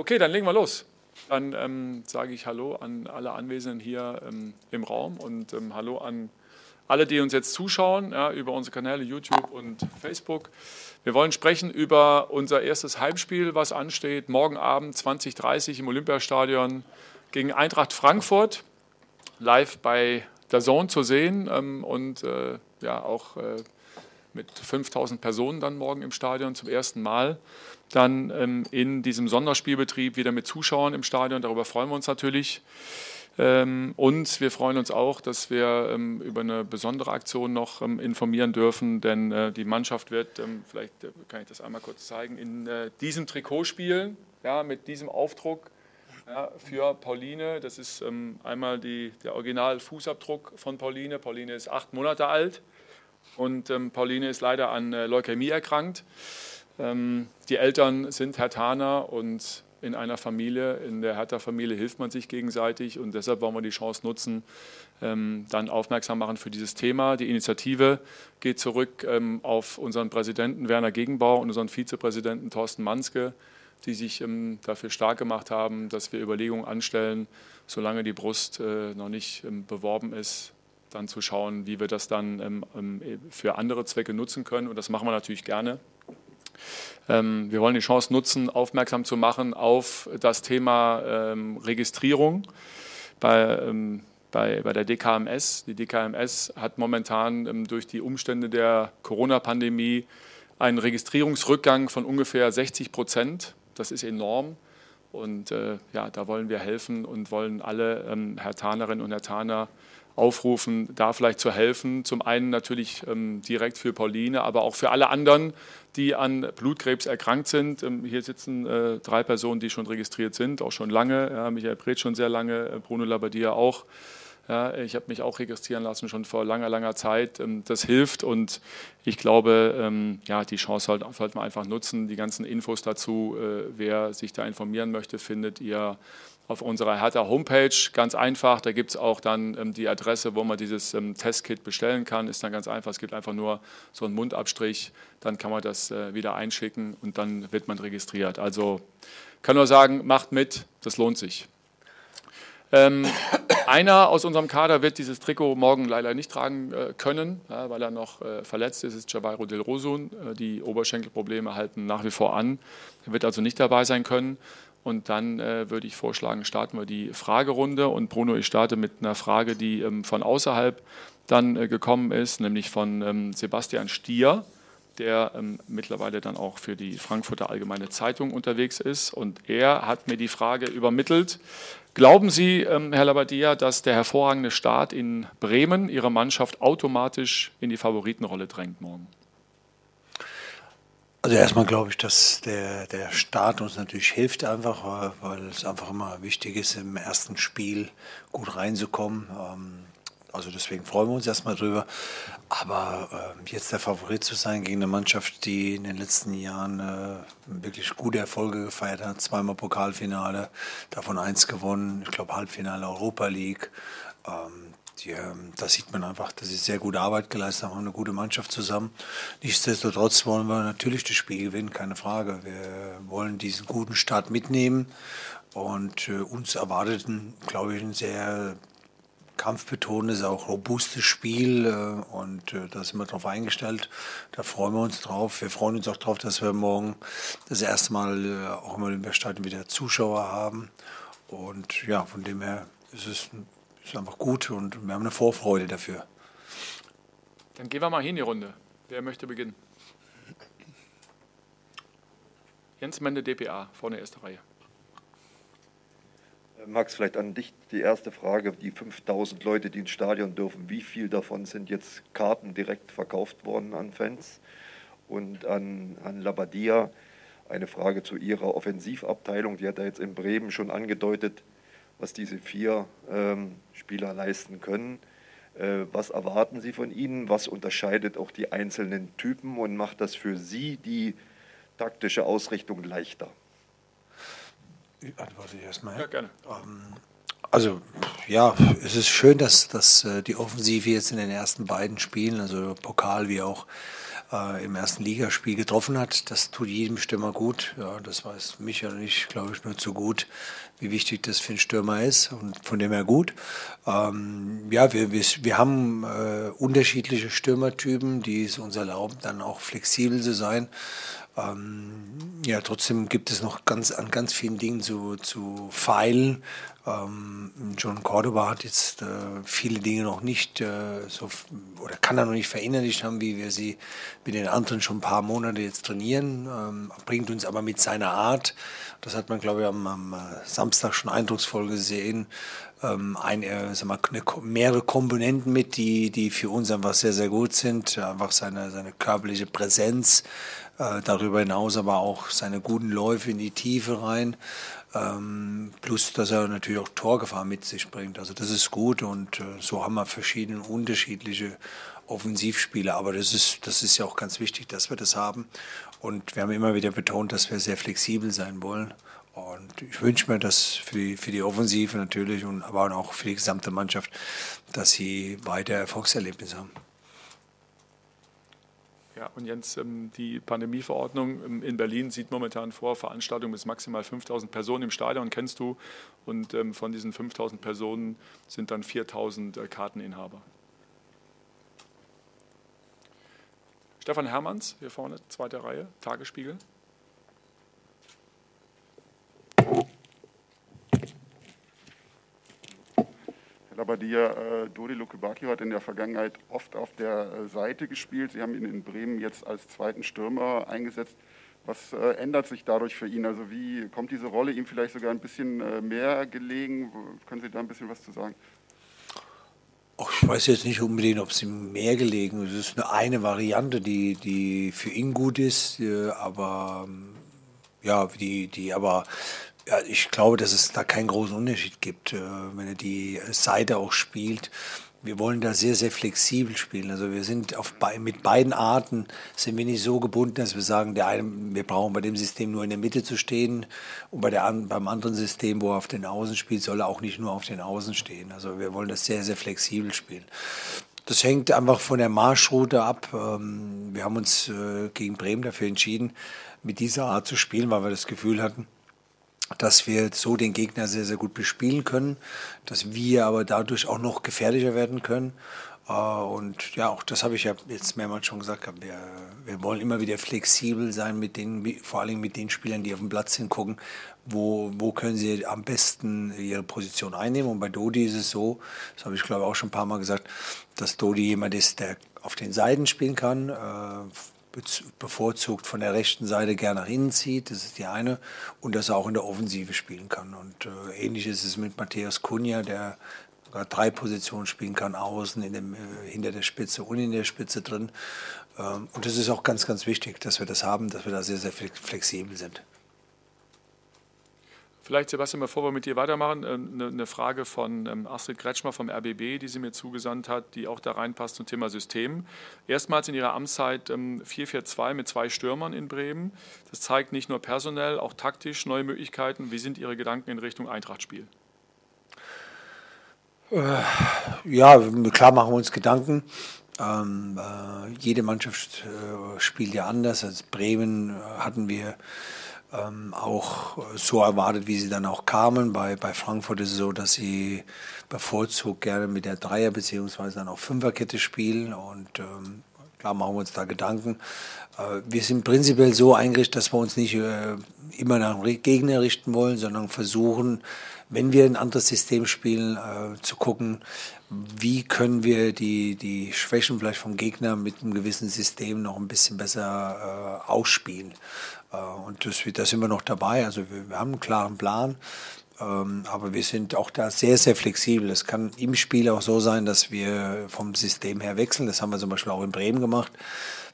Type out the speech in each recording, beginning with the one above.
Okay, dann legen wir los. Dann ähm, sage ich Hallo an alle Anwesenden hier ähm, im Raum und ähm, Hallo an alle, die uns jetzt zuschauen ja, über unsere Kanäle YouTube und Facebook. Wir wollen sprechen über unser erstes Heimspiel, was ansteht, morgen Abend 20.30 im Olympiastadion gegen Eintracht Frankfurt, live bei der Zone zu sehen ähm, und äh, ja auch äh, mit 5000 Personen dann morgen im Stadion zum ersten Mal dann ähm, in diesem Sonderspielbetrieb wieder mit Zuschauern im Stadion. Darüber freuen wir uns natürlich. Ähm, und wir freuen uns auch, dass wir ähm, über eine besondere Aktion noch ähm, informieren dürfen, denn äh, die Mannschaft wird, ähm, vielleicht äh, kann ich das einmal kurz zeigen, in äh, diesem Trikot spielen, ja, mit diesem Aufdruck ja, für Pauline. Das ist ähm, einmal die, der Original-Fußabdruck von Pauline. Pauline ist acht Monate alt und Pauline ist leider an äh, Leukämie erkrankt. Ähm, die Eltern sind Hertaner und in einer Familie, in der Hertha-Familie hilft man sich gegenseitig und deshalb wollen wir die Chance nutzen, ähm, dann aufmerksam machen für dieses Thema. Die Initiative geht zurück ähm, auf unseren Präsidenten Werner Gegenbauer und unseren Vizepräsidenten Thorsten Manske, die sich dafür stark gemacht haben, dass wir Überlegungen anstellen, solange die Brust äh, noch nicht beworben ist, dann zu schauen, wie wir das dann für andere Zwecke nutzen können. Und das machen wir natürlich gerne. Ähm, wir wollen die Chance nutzen, aufmerksam zu machen auf das Thema ähm, Registrierung bei, ähm, bei, bei der DKMS. Die DKMS hat momentan durch die Umstände der Corona-Pandemie einen Registrierungsrückgang von ungefähr 60 Prozent. Das ist enorm. Und äh, ja, da wollen wir helfen und wollen alle ähm, Herr Tanerinnen und Herr Taner aufrufen, da vielleicht zu helfen. Zum einen natürlich ähm, direkt für Pauline, aber auch für alle anderen, die an Blutkrebs erkrankt sind. Ähm, hier sitzen äh, drei Personen, die schon registriert sind, auch schon lange. Ja, Michael Breth schon sehr lange, äh, Bruno Labbadia auch. Ja, ich habe mich auch registrieren lassen, schon vor langer, langer Zeit. Ähm, das hilft und ich glaube, ähm, ja, die Chance sollte, sollte man einfach nutzen. Die ganzen Infos dazu, äh, wer sich da informieren möchte, findet ihr auf unserer Hertha Homepage. Ganz einfach, da gibt es auch dann ähm, die Adresse, wo man dieses ähm, Testkit bestellen kann. Ist dann ganz einfach, es gibt einfach nur so einen Mundabstrich, dann kann man das äh, wieder einschicken und dann wird man registriert. Also kann nur sagen, macht mit, das lohnt sich. Ähm, einer aus unserem Kader wird dieses Trikot morgen leider nicht tragen äh, können, ja, weil er noch äh, verletzt ist, ist Javairo Del Rosun. Äh, die Oberschenkelprobleme halten nach wie vor an. Er wird also nicht dabei sein können. Und dann äh, würde ich vorschlagen, starten wir die Fragerunde. Und Bruno, ich starte mit einer Frage, die ähm, von außerhalb dann äh, gekommen ist, nämlich von ähm, Sebastian Stier, der ähm, mittlerweile dann auch für die Frankfurter Allgemeine Zeitung unterwegs ist. Und er hat mir die Frage übermittelt. Glauben Sie, ähm, Herr Labadia, dass der hervorragende Start in Bremen Ihre Mannschaft automatisch in die Favoritenrolle drängt morgen? Also erstmal glaube ich, dass der, der Start uns natürlich hilft einfach, weil es einfach immer wichtig ist, im ersten Spiel gut reinzukommen. Ähm, also deswegen freuen wir uns erstmal drüber. Aber äh, jetzt der Favorit zu sein gegen eine Mannschaft, die in den letzten Jahren äh, wirklich gute Erfolge gefeiert hat, zweimal Pokalfinale, davon eins gewonnen, ich glaube Halbfinale Europa League. Ähm, die, da sieht man einfach, dass sie sehr gute Arbeit geleistet haben, eine gute Mannschaft zusammen. Nichtsdestotrotz wollen wir natürlich das Spiel gewinnen, keine Frage. Wir wollen diesen guten Start mitnehmen und äh, uns erwartet, glaube ich, ein sehr kampfbetontes, auch robustes Spiel äh, und äh, da sind wir drauf eingestellt. Da freuen wir uns drauf. Wir freuen uns auch drauf, dass wir morgen das erste Mal äh, auch im Olympiastadion wieder Zuschauer haben. Und ja, von dem her ist es ein ist einfach gut und wir haben eine Vorfreude dafür. Dann gehen wir mal hin die Runde. Wer möchte beginnen? Jens Mende, DPA, vorne erste Reihe. Äh, Max, vielleicht an dich die erste Frage. Die 5000 Leute, die ins Stadion dürfen, wie viel davon sind jetzt Karten direkt verkauft worden an Fans? Und an, an Labadia eine Frage zu ihrer Offensivabteilung. Die hat er jetzt in Bremen schon angedeutet was diese vier ähm, Spieler leisten können. Äh, was erwarten Sie von ihnen? Was unterscheidet auch die einzelnen Typen und macht das für Sie die taktische Ausrichtung leichter? Ich antworte erstmal. Ja, gerne. Ähm, also ja, es ist schön, dass, dass äh, die Offensive jetzt in den ersten beiden Spielen, also Pokal wie auch äh, im ersten Ligaspiel getroffen hat. Das tut jedem Stürmer gut. Ja, das weiß Michael und ich, glaube ich, nur zu gut, wie wichtig das für einen Stürmer ist und von dem her gut. Ähm, ja, wir, wir, wir haben äh, unterschiedliche Stürmertypen, die es uns erlauben, dann auch flexibel zu sein. Ähm, ja, trotzdem gibt es noch ganz an ganz vielen Dingen zu, zu feilen. Ähm, John Cordoba hat jetzt äh, viele Dinge noch nicht äh, so oder kann er noch nicht verinnerlicht haben, wie wir sie mit den anderen schon ein paar Monate jetzt trainieren. Ähm, bringt uns aber mit seiner Art, das hat man glaube ich am, am äh, Samstag schon eindrucksvoll gesehen, ähm, ein, äh, sag mal, eine, mehrere Komponenten mit, die, die für uns einfach sehr, sehr gut sind. Einfach seine, seine körperliche Präsenz, äh, darüber hinaus aber auch seine guten Läufe in die Tiefe rein. Ähm, plus, dass er natürlich auch Torgefahr mit sich bringt. Also das ist gut und äh, so haben wir verschiedene unterschiedliche Offensivspieler. Aber das ist, das ist ja auch ganz wichtig, dass wir das haben. Und wir haben immer wieder betont, dass wir sehr flexibel sein wollen. Und ich wünsche mir das für die, für die Offensive natürlich, und, aber auch für die gesamte Mannschaft, dass sie weiter Erfolgserlebnisse haben. Ja, und Jens, ähm, die Pandemieverordnung ähm, in Berlin sieht momentan vor, Veranstaltungen bis maximal 5000 Personen im Stadion, kennst du. Und ähm, von diesen 5000 Personen sind dann 4000 äh, Karteninhaber. Stefan Hermanns, hier vorne, zweite Reihe, Tagesspiegel. Labadia, äh, Dodi Lukebakio hat in der Vergangenheit oft auf der äh, Seite gespielt. Sie haben ihn in Bremen jetzt als zweiten Stürmer eingesetzt. Was äh, ändert sich dadurch für ihn? Also wie kommt diese Rolle ihm vielleicht sogar ein bisschen mehr gelegen? Können Sie da ein bisschen was zu sagen? Ich weiß jetzt nicht unbedingt, ob es ihm mehr gelegen ist. Es ist eine, eine Variante, die, die für ihn gut ist, aber ähm, ja, die, die aber ja, ich glaube, dass es da keinen großen Unterschied gibt, äh, wenn er die Seite auch spielt. Wir wollen da sehr, sehr flexibel spielen. Also wir sind auf, mit beiden Arten sind wir nicht so gebunden, dass wir sagen, der eine, wir brauchen bei dem System nur in der Mitte zu stehen und bei der, beim anderen System, wo er auf den Außen spielt, soll er auch nicht nur auf den Außen stehen. Also wir wollen das sehr, sehr flexibel spielen. Das hängt einfach von der Marschroute ab. Ähm, wir haben uns äh, gegen Bremen dafür entschieden, mit dieser Art zu spielen, weil wir das Gefühl hatten, dass wir so den Gegner sehr, sehr gut bespielen können, dass wir aber dadurch auch noch gefährlicher werden können. Äh, und ja, auch das habe ich ja jetzt mehrmals schon gesagt. Wir, wir wollen immer wieder flexibel sein mit den, vor allem mit den Spielern, die auf dem Platz hingucken, wo, wo können sie am besten ihre Position einnehmen. Und bei Dodi ist es so, das habe ich glaube auch schon ein paar Mal gesagt, dass Dodi jemand ist, der auf den Seiten spielen kann, äh, bevorzugt von der rechten Seite gerne nach innen zieht, das ist die eine, und dass er auch in der Offensive spielen kann. Und äh, ähnlich ist es mit Matthäus Kunja, der drei Positionen spielen kann, außen, in dem, äh, hinter der Spitze und in der Spitze drin. Ähm, und das ist auch ganz, ganz wichtig, dass wir das haben, dass wir da sehr, sehr flexibel sind. Vielleicht, Sebastian, bevor wir mit dir weitermachen, eine, ähm, eine Frage von ähm, Astrid Kretschmer vom RBB, die sie mir zugesandt hat, die auch da reinpasst zum Thema System. Erstmals in ihrer Amtszeit 4-4-2 ähm, mit zwei Stürmern in Bremen. Das zeigt nicht nur personell, auch taktisch neue Möglichkeiten. Wie sind Ihre Gedanken in Richtung Eintrachtspiel? Äh, ja, klar machen wir uns Gedanken. Ähm, äh, jede Mannschaft äh, spielt ja anders. Als Bremen äh, hatten wir ähm, auch so erwartet, wie sie dann auch kamen. Bei, bei Frankfurt ist es so, dass sie bevorzugt gerne mit der Dreier- bzw. dann auch Fünferkette spielen und ähm, klar machen wir uns da Gedanken. Äh, wir sind prinzipiell so eingerichtet, dass wir uns nicht äh, immer nach dem Gegner richten wollen, sondern versuchen, wenn wir ein anderes System spielen, äh, zu gucken, wie können wir die, die Schwächen vielleicht vom Gegner mit einem gewissen System noch ein bisschen besser äh, ausspielen. Äh, und das, da sind wir noch dabei. Also wir, wir haben einen klaren Plan. Ähm, aber wir sind auch da sehr, sehr flexibel. Es kann im Spiel auch so sein, dass wir vom System her wechseln. Das haben wir zum Beispiel auch in Bremen gemacht,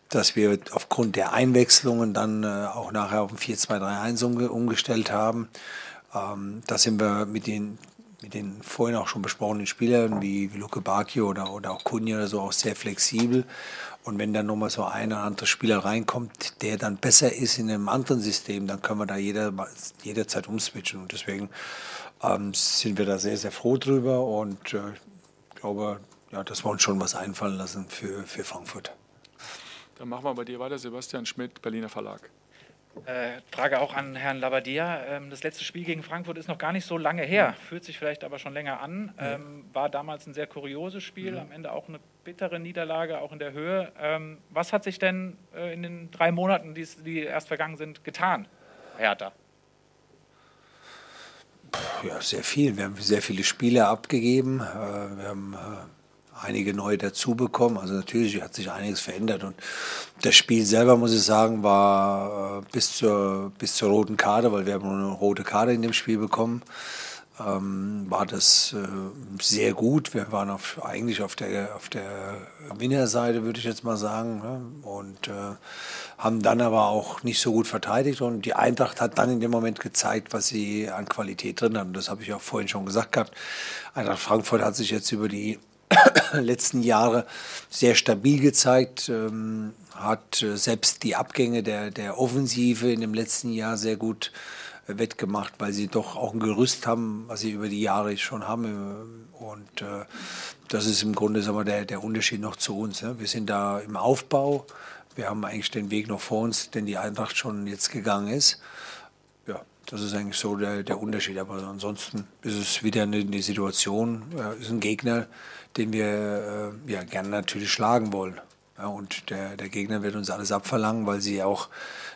dass wir aufgrund der Einwechslungen dann äh, auch nachher auf ein 4-2-3-1 umgestellt haben. Ähm, da sind wir mit den, mit den vorhin auch schon besprochenen Spielern wie, wie Luke Bacchio oder, oder auch Kunja oder so auch sehr flexibel. Und wenn dann nochmal so ein oder andere Spieler reinkommt, der dann besser ist in einem anderen System, dann können wir da jeder, jederzeit umswitchen. Und deswegen ähm, sind wir da sehr, sehr froh drüber und äh, glaube, ja, dass wir uns schon was einfallen lassen für, für Frankfurt. Dann machen wir bei dir weiter, Sebastian Schmidt, Berliner Verlag. Äh, Frage auch an Herrn Labadia. Ähm, das letzte Spiel gegen Frankfurt ist noch gar nicht so lange her, fühlt sich vielleicht aber schon länger an. Ähm, war damals ein sehr kurioses Spiel, mhm. am Ende auch eine bittere Niederlage, auch in der Höhe. Ähm, was hat sich denn äh, in den drei Monaten, die, erst vergangen sind, getan, Hertha? Ja, sehr viel. Wir haben sehr viele Spiele abgegeben. Äh, wir haben äh, einige neue dazu bekommen. Also natürlich hat sich einiges verändert. Und das Spiel selber, muss ich sagen, war bis zur, bis zur roten Karte, weil wir haben nur eine rote Karte in dem Spiel bekommen, ähm, war das äh, sehr gut. Wir waren auf, eigentlich auf der, auf der Winnerseite, würde ich jetzt mal sagen. Ne? Und äh, haben dann aber auch nicht so gut verteidigt. Und die Eintracht hat dann in dem Moment gezeigt, was sie an Qualität drin hat. Und das habe ich auch vorhin schon gesagt gehabt. Eintracht Frankfurt hat sich jetzt über die letzten Jahre sehr stabil gezeigt, ähm, hat äh, selbst die Abgänge der, der Offensive in dem letzten Jahr sehr gut äh, wettgemacht, weil sie doch auch ein Gerüst haben, was sie über die Jahre schon haben. Und äh, das ist im Grunde sagen wir, der, der Unterschied noch zu uns. Ne? Wir sind da im Aufbau. Wir haben eigentlich den Weg noch vor uns, den die Eintracht schon jetzt gegangen ist. Ja, das ist eigentlich so der, der Unterschied. Aber ansonsten ist es wieder eine, eine Situation, äh, ist ein Gegner, den wir äh, ja, gerne natürlich schlagen wollen. Ja, und der, der Gegner wird uns alles abverlangen, weil sie auch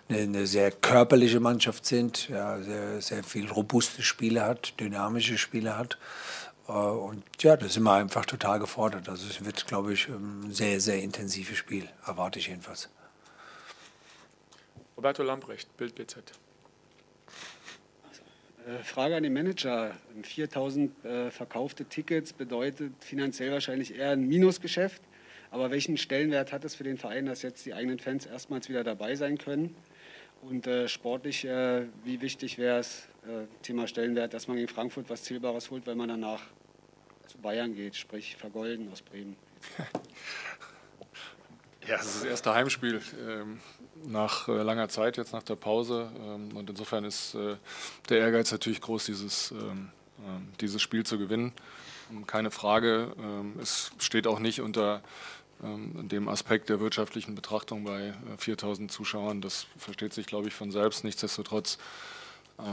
eine, eine sehr körperliche Mannschaft sind, ja, sehr, sehr viel robuste Spiele hat, dynamische Spiele hat. Äh, und ja, da sind wir einfach total gefordert. Also es wird, glaube ich, ein sehr, sehr intensives Spiel, erwarte ich jedenfalls. Roberto Lamprecht, Bild BZ. Äh, Frage an den Manager. 4000 äh, verkaufte Tickets bedeutet finanziell wahrscheinlich eher ein Minusgeschäft. Aber welchen Stellenwert hat es für den Verein, dass jetzt die eigenen Fans erstmals wieder dabei sein können? Und äh, sportlich, äh, wie wichtig wäre es, äh, Thema Stellenwert, dass man gegen Frankfurt was Zählbares holt, weil man danach zu Bayern geht, sprich vergolden aus Bremen? Ja, es ist das erste Heimspiel. Ähm, nach äh, langer Zeit, jetzt nach der Pause. Ähm, und insofern ist äh, der Ehrgeiz natürlich groß, dieses, ähm, ähm, dieses Spiel zu gewinnen. Keine Frage. es steht auch nicht unter dem Aspekt der wirtschaftlichen Betrachtung bei 4000 äh, Zuschauern. Das versteht sich, glaube ich, von selbst. Nichtsdestotrotz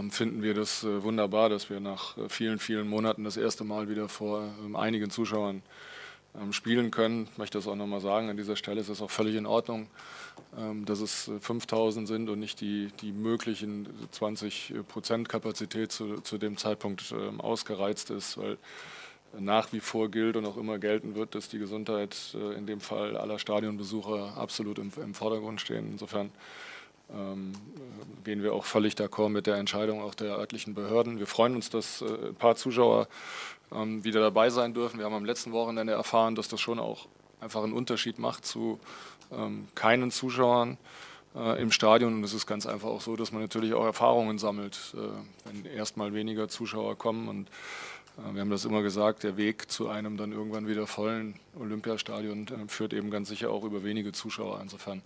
finden wir das wunderbar, dass wir nach vielen, vielen Monaten das erste Mal wieder vor einigen Zuschauern spielen können. Ich möchte das auch nochmal sagen, an dieser Stelle ist es auch völlig in Ordnung, ähm, dass es 5000 äh, sind und nicht die, die möglichen 20 Prozent Kapazität zu, zu dem Zeitpunkt ähm, ausgereizt ist, weil nach wie vor gilt und auch immer gelten wird, dass die Gesundheit äh, in dem Fall aller Stadionbesucher absolut im, im Vordergrund stehen. Insofern ähm, gehen wir auch völlig d'accord mit der Entscheidung auch der örtlichen Behörden. Wir freuen uns, dass äh, ein paar Zuschauer ähm, wieder dabei sein dürfen. Wir haben am letzten Wochenende erfahren, dass das schon auch einfach einen Unterschied macht zu ähm, keinen Zuschauern äh, im Stadion. Und es ist ganz einfach auch so, dass man natürlich auch Erfahrungen sammelt, äh, wenn erstmal weniger Zuschauer kommen. Und äh, wir haben das immer gesagt, der Weg zu einem dann irgendwann wieder vollen Olympiastadion äh, führt eben ganz sicher auch über wenige Zuschauer. Insofern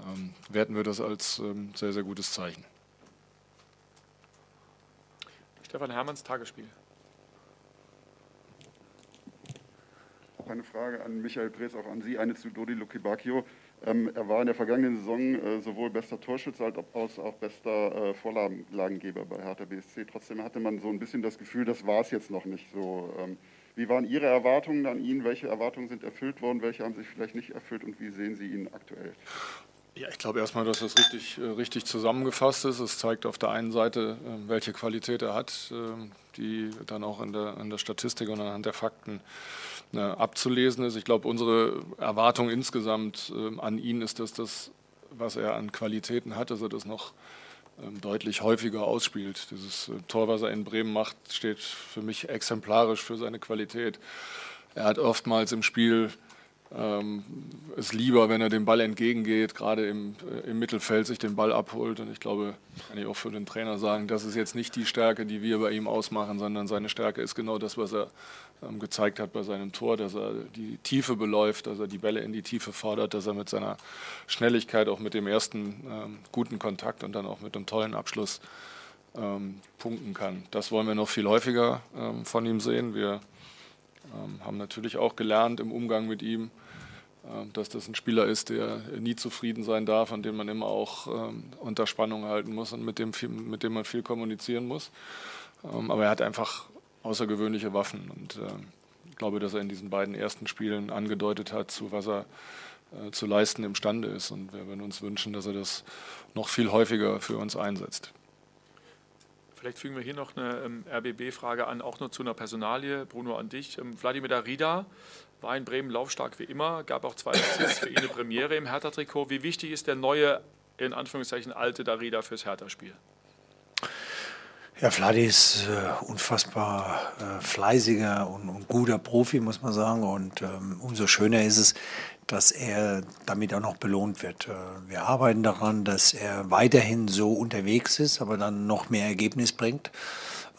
ähm, werten wir das als ähm, sehr, sehr gutes Zeichen. Stefan Hermanns, Tagesspiel. Auch eine Frage an Michael Drees, auch an Sie, eine zu Dodi Lukibakio. Ähm, er war in der vergangenen Saison äh, sowohl bester Torschütze als auch bester äh, Vorlagengeber bei Hertha BSC. Trotzdem hatte man so ein bisschen das Gefühl, das war es jetzt noch nicht so. Ähm, wie waren Ihre Erwartungen an ihn? Welche Erwartungen sind erfüllt worden? Welche haben sich vielleicht nicht erfüllt? Und wie sehen Sie ihn aktuell? Ja, ich glaube erstmal, dass das richtig, äh, richtig zusammengefasst ist. Es zeigt auf der einen Seite, äh, welche Qualität er hat, äh, die dann auch in der, in der Statistik und anhand der Fakten abzulesen ist. Ich glaube, unsere Erwartung insgesamt an ihn ist, dass das, was er an Qualitäten hat, dass er das noch ähm, deutlich häufiger ausspielt. Dieses Tor, was er in Bremen macht, steht für mich exemplarisch für seine Qualität. Er hat oftmals im Spiel ähm, es lieber, wenn er dem Ball entgegengeht, gerade im, äh, im Mittelfeld sich den Ball abholt. Und ich glaube, kann ich auch für den Trainer sagen, das ist jetzt nicht die Stärke, die wir bei ihm ausmachen, sondern seine Stärke ist genau das, was er ähm, gezeigt hat bei seinem Tor, dass er die Tiefe beläuft, dass er die Bälle in die Tiefe fordert, dass er mit seiner Schnelligkeit auch mit dem ersten ähm, guten Kontakt und dann auch mit einem tollen Abschluss ähm, punkten kann. Das wollen wir noch viel häufiger ähm, von ihm sehen. Wir ähm, haben natürlich auch gelernt im Umgang mit ihm, äh, dass das ein Spieler ist, der nie zufrieden sein darf, an dem man immer auch ähm, unter Spannung halten muss und mit dem, viel, mit dem man viel kommunizieren muss. Ähm, aber er hat einfach außergewöhnliche Waffen und äh, ich glaube, dass er in diesen beiden ersten Spielen angedeutet hat, zu was er äh, zu leisten imstande ist. Und wir würden uns wünschen, dass er das noch viel häufiger für uns einsetzt. Vielleicht fügen wir hier noch eine ähm, RBB-Frage an, auch nur zu einer Personalie. Bruno, an dich. Ähm, Wladimir Darida war in Bremen laufstark wie immer, gab auch zwei Assists für ihn eine Premiere im Hertha-Trikot. Wie wichtig ist der neue, in Anführungszeichen, alte Darida fürs Hertha-Spiel? Ja, Vladi ist äh, unfassbar äh, fleißiger und, und, guter Profi, muss man sagen. Und ähm, umso schöner ist es, dass er damit auch noch belohnt wird. Äh, wir arbeiten daran, dass er weiterhin so unterwegs ist, aber dann noch mehr Ergebnis bringt.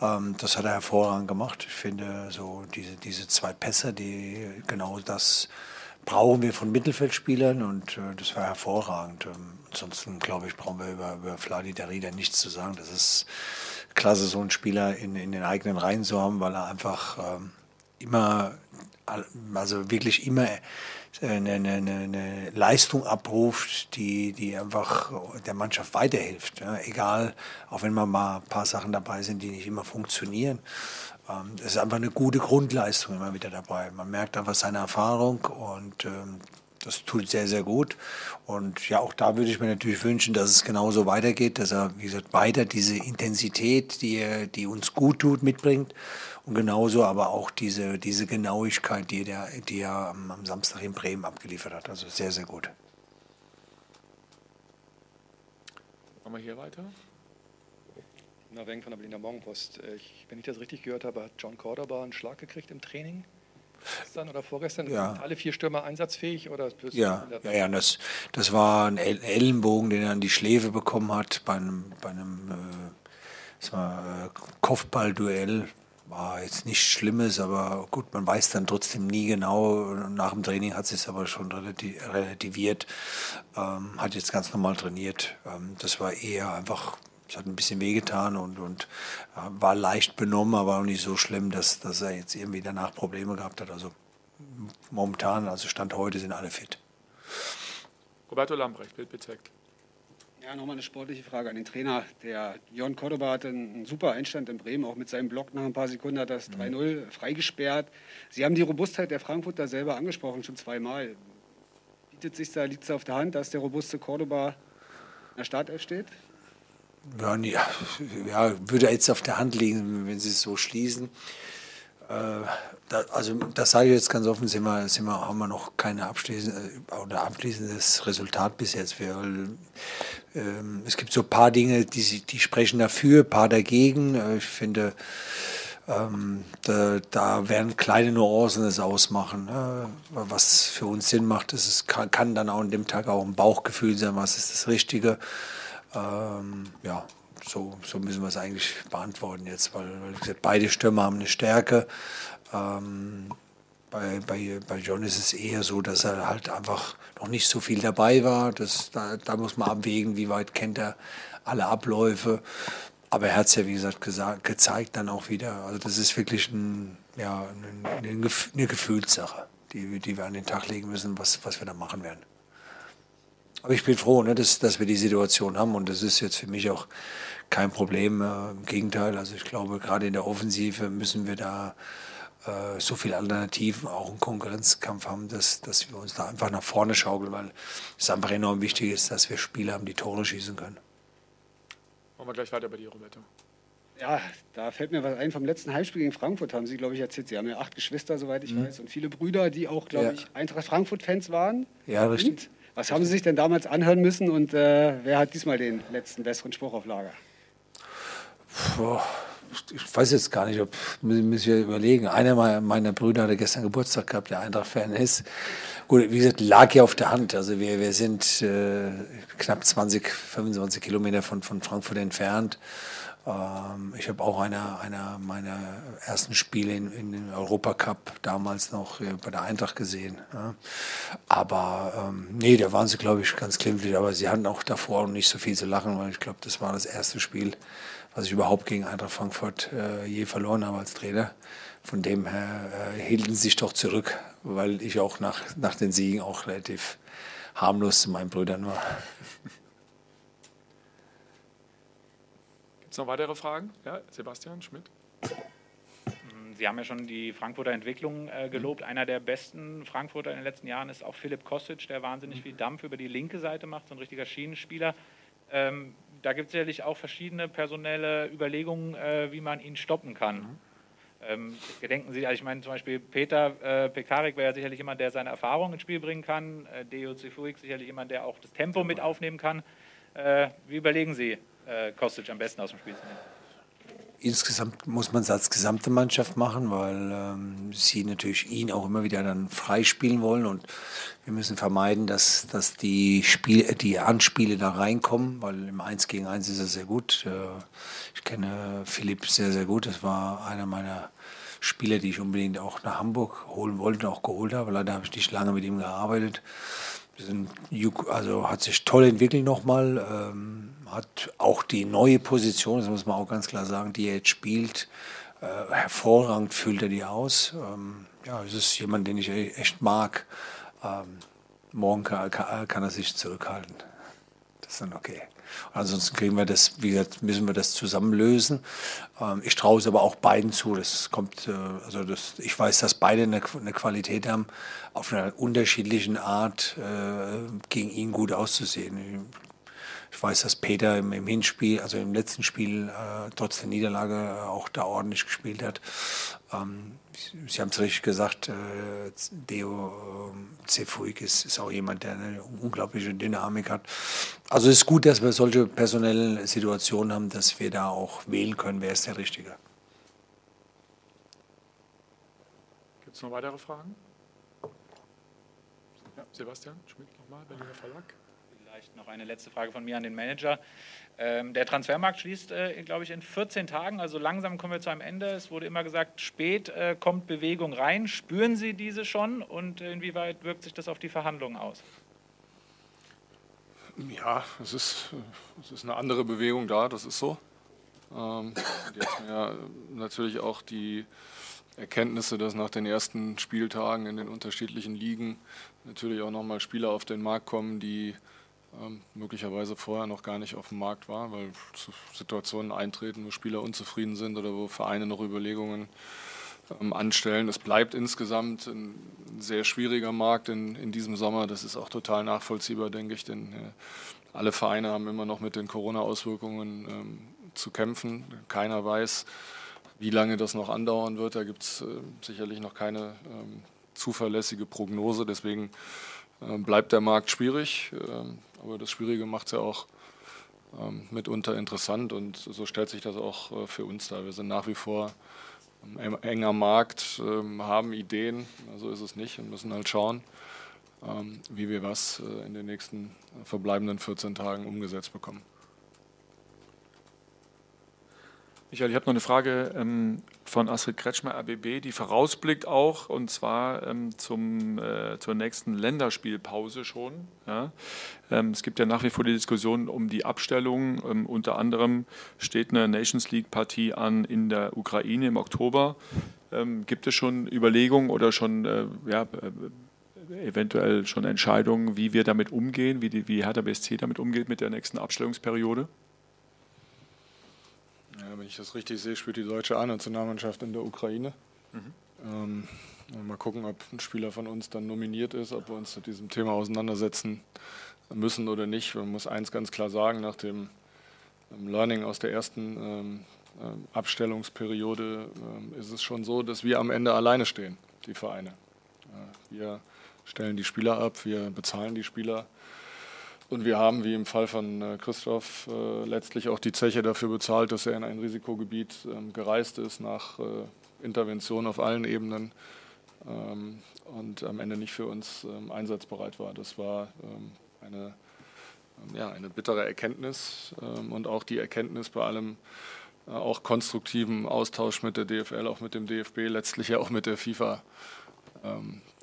Ähm, das hat er hervorragend gemacht. Ich finde, so diese, diese zwei Pässe, die genau das brauchen wir von Mittelfeldspielern und äh, das war hervorragend. Ähm, ansonsten, glaube ich, brauchen wir über, über Fladi Darida nichts zu sagen. Das ist klasse, so einen Spieler in, in den eigenen Reihen zu haben, weil er einfach ähm, immer, also wirklich immer eine, eine, eine, Leistung abruft, die, die einfach der Mannschaft weiterhilft. Ja, egal, auch wenn mal ein paar Sachen dabei sind, die nicht immer funktionieren. Ähm, es ist einfach eine gute Grundleistung immer wieder dabei. Man merkt einfach seine Erfahrung und ähm, das tut sehr, sehr gut. Und ja, auch da würde ich mir natürlich wünschen, dass es genauso weitergeht, dass er, wie gesagt, weiter diese Intensität, die, er, die uns gut tut, mitbringt. Und genauso aber auch diese, diese Genauigkeit, die, der, die er am, am Samstag in Bremen abgeliefert hat. Also sehr, sehr gut. Machen wir hier weiter. Na, Wenk von der Berliner Morgenpost. Äh, ich, wenn ich das richtig gehört habe, hat John Cordoba einen Schlag gekriegt im Training gestern oder vorgestern? Ja. Alle vier Stürmer einsatzfähig? Oder ja, ja, ja das, das war ein Ellenbogen, den er an die Schläfe bekommen hat bei einem, bei einem äh, äh, Kopfballduell. War jetzt nichts Schlimmes, aber gut, man weiß dann trotzdem nie genau. Nach dem Training hat sich es aber schon relativiert. Ähm, hat jetzt ganz normal trainiert. Ähm, das war eher einfach es hat ein bisschen wehgetan und, und äh, war leicht benommen, aber auch nicht so schlimm, dass, dass er jetzt irgendwie danach Probleme gehabt hat. Also momentan, also Stand heute, sind alle fit. Roberto Lambrecht, Bild bezeckt. Ja, nochmal eine sportliche Frage an den Trainer. Der Jon Cordoba hatte einen super Einstand in Bremen, auch mit seinem Block nach ein paar Sekunden hat das 3-0 mhm. freigesperrt. Sie haben die Robustheit der Frankfurter selber angesprochen, schon zweimal. Bietet sich da, liegt es auf der Hand, dass der robuste Cordoba in der Startelf steht? Ja, würde jetzt auf der Hand liegen, wenn Sie es so schließen. Äh, also das sage ich jetzt ganz offen, sind wir, sind wir, haben wir noch kein abschließende, oder abschließendes Resultat bis jetzt. Wir, ähm, es gibt so ein paar Dinge, die, die sprechen dafür, ein paar dagegen. Äh, ich finde, ähm, da, da, werden kleine Nuancen es ausmachen. Äh, was für uns Sinn macht, das ist, kann, kann, dann auch an dem Tag auch ein Bauchgefühl sein, was ist das Richtige. Ähm, ja, so, so müssen wir es eigentlich beantworten jetzt, weil, weil gesagt, beide Stürmer haben eine Stärke. Ähm, bei, bei, bei John ist es eher so, dass er halt einfach noch nicht so viel dabei war. Das, da, da muss man abwägen, wie weit kennt er alle Abläufe. Aber er hat es ja, wie gesagt, gesagt, gezeigt dann auch wieder. Also das ist wirklich ein, ja, eine, eine Gefühlssache, die, die wir an den Tag legen müssen, was, was wir da machen werden. Aber ich bin froh, ne, dass, dass wir die Situation haben und das ist jetzt für mich auch kein Problem. Äh, Im Gegenteil, also ich glaube, gerade in der Offensive müssen wir da äh, so viele Alternativen, auch einen Konkurrenzkampf haben, dass, dass wir uns da einfach nach vorne schaukeln, weil es einfach enorm wichtig ist, dass wir Spieler haben, die Tore schießen können. Machen wir gleich weiter bei dir, Roberto. Ja, da fällt mir was ein. Vom letzten Heimspiel gegen Frankfurt haben Sie, glaube ich, erzählt. Sie haben ja acht Geschwister, soweit ich mhm. weiß, und viele Brüder, die auch, glaube ja. ich, Eintracht Frankfurt-Fans waren. Ja, richtig. Was haben Sie sich denn damals anhören müssen und äh, wer hat diesmal den letzten besseren Spruch auf Lager? Boah, ich weiß jetzt gar nicht, ob müssen wir überlegen. Einer meiner Brüder hatte gestern Geburtstag gehabt, der Eintracht-Fan ist. Gut, wie gesagt, lag ja auf der Hand. Also wir, wir sind äh, knapp 20, 25 Kilometer von, von Frankfurt entfernt. Ähm, ich habe auch einer, einer meiner ersten Spiele in, in den Europacup damals noch äh, bei der Eintracht gesehen. Ja. Aber ähm, nee, da waren sie, glaube ich, ganz glimpflich. Aber sie hatten auch davor nicht so viel zu lachen, weil ich glaube, das war das erste Spiel, was ich überhaupt gegen Eintracht Frankfurt äh, je verloren habe als Trainer. Von dem her äh, hielten sie sich doch zurück, weil ich auch nach, nach den Siegen auch relativ harmlos zu meinen Brüdern war. Gibt es noch weitere Fragen? Ja, Sebastian Schmidt. Sie haben ja schon die Frankfurter Entwicklung äh, gelobt. Einer der besten Frankfurter in den letzten Jahren ist auch Philipp Kostic, der wahnsinnig viel Dampf über die linke Seite macht, so ein richtiger Schienenspieler. Ähm, da gibt es sicherlich auch verschiedene personelle Überlegungen, äh, wie man ihn stoppen kann. Mhm. Ähm, gedenken Sie, also ich meine zum Beispiel Peter äh, Pekarik wäre ja sicherlich jemand, der seine Erfahrung ins Spiel bringen kann. Äh, Deo Zifuik sicherlich jemand, der auch das Tempo mit aufnehmen kann. Äh, wie überlegen Sie, äh, Kostic am besten aus dem Spiel zu nehmen? Insgesamt muss man es als gesamte Mannschaft machen, weil ähm, sie natürlich ihn auch immer wieder dann freispielen wollen und wir müssen vermeiden, dass, dass die, Spiel, die Anspiele da reinkommen, weil im 1 gegen 1 ist er sehr gut. Äh, ich kenne Philipp sehr, sehr gut. Das war einer meiner Spieler, die ich unbedingt auch nach Hamburg holen wollte und auch geholt habe. Leider habe ich nicht lange mit ihm gearbeitet. Also hat sich toll entwickelt nochmal. Ähm, hat auch die neue Position, das muss man auch ganz klar sagen, die er jetzt spielt, äh, hervorragend füllt er die aus. Ähm, ja, es ist jemand, den ich e-, echt mag. Ähm, morgen kann, kann, kann, er sich zurückhalten. Das ist dann okay. Ansonsten kriegen wir das, wie gesagt, müssen wir das zusammen lösen. Ähm, ich traue es aber auch beiden zu. Das kommt, äh, also das, ich weiß, dass beide eine, eine Qualität haben, auf einer unterschiedlichen Art äh, gegen ihn gut auszusehen. Ich weiß, dass Peter im, Hinspiel, also im letzten Spiel, äh, trotz der Niederlage äh, auch da ordentlich gespielt hat. Ähm, Sie haben es richtig gesagt, äh, Deo äh, Cefuig ist, ist auch jemand, der eine unglaubliche Dynamik hat. Also es ist gut, dass wir solche personellen Situationen haben, dass wir da auch wählen können, wer ist der Richtige. Gibt es noch weitere Fragen? Ja, Sebastian Schmidt nochmal, Berliner Verlag. Vielleicht noch eine letzte Frage von mir an den Manager. Ähm, der Transfermarkt schließt, äh, glaube ich, in 14 Tagen. Also langsam kommen wir zu einem Ende. Es wurde immer gesagt, spät äh, kommt Bewegung rein. Spüren Sie diese schon und inwieweit wirkt sich das auf die Verhandlungen aus? Ja, es ist, es ist eine andere Bewegung da, das ist so. Ähm, jetzt ja natürlich auch die Erkenntnisse, dass nach den ersten Spieltagen in den unterschiedlichen Ligen natürlich auch nochmal Spieler auf den Markt kommen, die ähm, möglicherweise vorher noch gar nicht auf dem Markt war, weil Situationen eintreten, wo Spieler unzufrieden sind oder wo Vereine noch Überlegungen ähm, anstellen. Es bleibt insgesamt ein sehr schwieriger Markt in, in diesem Sommer. Das ist auch total nachvollziehbar, denke ich, denn äh, alle Vereine haben immer noch mit den Corona-Auswirkungen ähm, zu kämpfen. Keiner weiß, wie lange das noch andauern wird. Da gibt es äh, sicherlich noch keine ähm, zuverlässige Prognose. Deswegen bleibt der Markt schwierig. Ähm, aber das Schwierige macht es ja auch ähm, mitunter interessant und so stellt sich das auch äh, für uns dar. Wir sind nach wie vor ähm, enger Markt, ähm, haben Ideen, so ist es nicht und müssen halt schauen, ähm, wie wir was äh, in den nächsten verbleibenden 14 Tagen umgesetzt bekommen. Michael, ich habe noch eine Frage ähm, von Astrid Kretschmer, RBB, die vorausblickt auch, und zwar ähm, zum, äh, zur nächsten Länderspielpause schon. Ja. Ähm, es gibt ja nach wie vor die Diskussion um die Abstellung. Ähm, unter anderem steht eine Nations League-Partie an in der Ukraine im Oktober. Ähm, gibt es schon Überlegungen oder schon äh, ja, äh, eventuell schon Entscheidungen, wie wir damit umgehen, wie, die, wie Hertha BSC damit umgeht mit der nächsten Abstellungsperiode? Wenn ich das richtig sehe, spielt die deutsche A-Nationalmannschaft in der Ukraine. Mhm. Ähm, mal gucken, ob ein Spieler von uns dann nominiert ist, ob wir uns mit diesem Thema auseinandersetzen müssen oder nicht. Man muss eins ganz klar sagen, nach dem ähm, Learning aus der ersten ähm, ähm, Abstellungsperiode ähm, ist es schon so, dass wir am Ende alleine stehen, die Vereine. Äh, wir stellen die Spieler ab, wir bezahlen die Spieler und wir haben, wie im Fall von äh, Christoph, äh, letztlich auch die Zeche dafür bezahlt, dass er in ein Risikogebiet ähm, gereist ist nach äh, Intervention auf allen Ebenen ähm, und am Ende nicht für uns ähm, einsatzbereit war. Das war eine, ja, eine bittere Erkenntnis und auch die Erkenntnis bei allem auch konstruktiven Austausch mit der DFL, auch mit dem DFB, letztlich ja auch mit der FIFA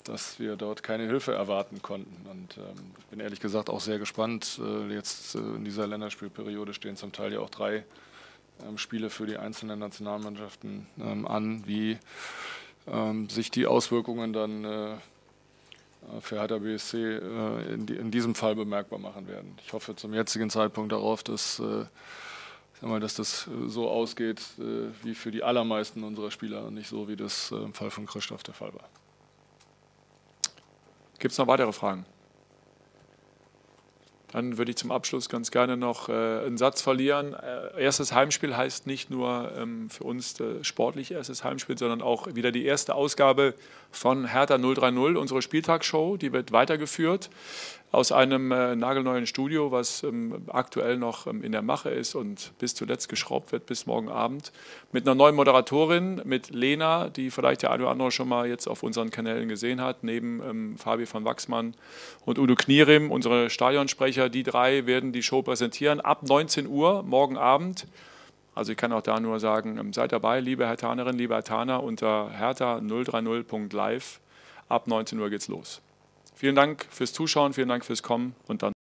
dass wir dort keine Hilfe erwarten konnten. Und ähm, ich bin ehrlich gesagt auch sehr gespannt. Äh, jetzt äh, in dieser Länderspielperiode stehen zum Teil ja auch drei ähm, Spiele für die einzelnen Nationalmannschaften ähm, an, wie ähm, sich die Auswirkungen dann äh, für Hertha BSC äh, in, die, in, diesem Fall bemerkbar machen werden. Ich hoffe zum jetzigen Zeitpunkt darauf, dass, äh, mal, dass das so ausgeht äh, wie für die allermeisten unserer Spieler und nicht so, wie das äh, im Fall von Christoph der Fall war. Gibt es noch weitere Fragen? Dann würde ich zum Abschluss ganz gerne noch äh, einen Satz verlieren. Äh, erstes Heimspiel heißt nicht nur ähm, für uns äh, sportlich erstes Heimspiel, sondern auch wieder die erste Ausgabe von Hertha 030, unsere Spieltagsshow. Die wird weitergeführt aus einem äh, nagelneuen Studio, was ähm, aktuell noch ähm, in der Mache ist und bis zuletzt geschraubt wird, bis morgen Abend. Mit einer neuen Moderatorin, mit Lena, die vielleicht der eine oder andere schon mal jetzt auf unseren Kanälen gesehen hat, neben ähm, Fabi von Wachsmann und Udo Knierim, unsere Stadionsprecher. Die drei werden die Show präsentieren ab 19 Uhr morgen Abend. Also ich kann auch da nur sagen, ähm, seid dabei, liebe Hertanerin, liebe Hertaner, unter hertha030.live. Ab 19 Uhr geht's los. Vielen Dank fürs Zuschauen, vielen Dank fürs Kommen und dann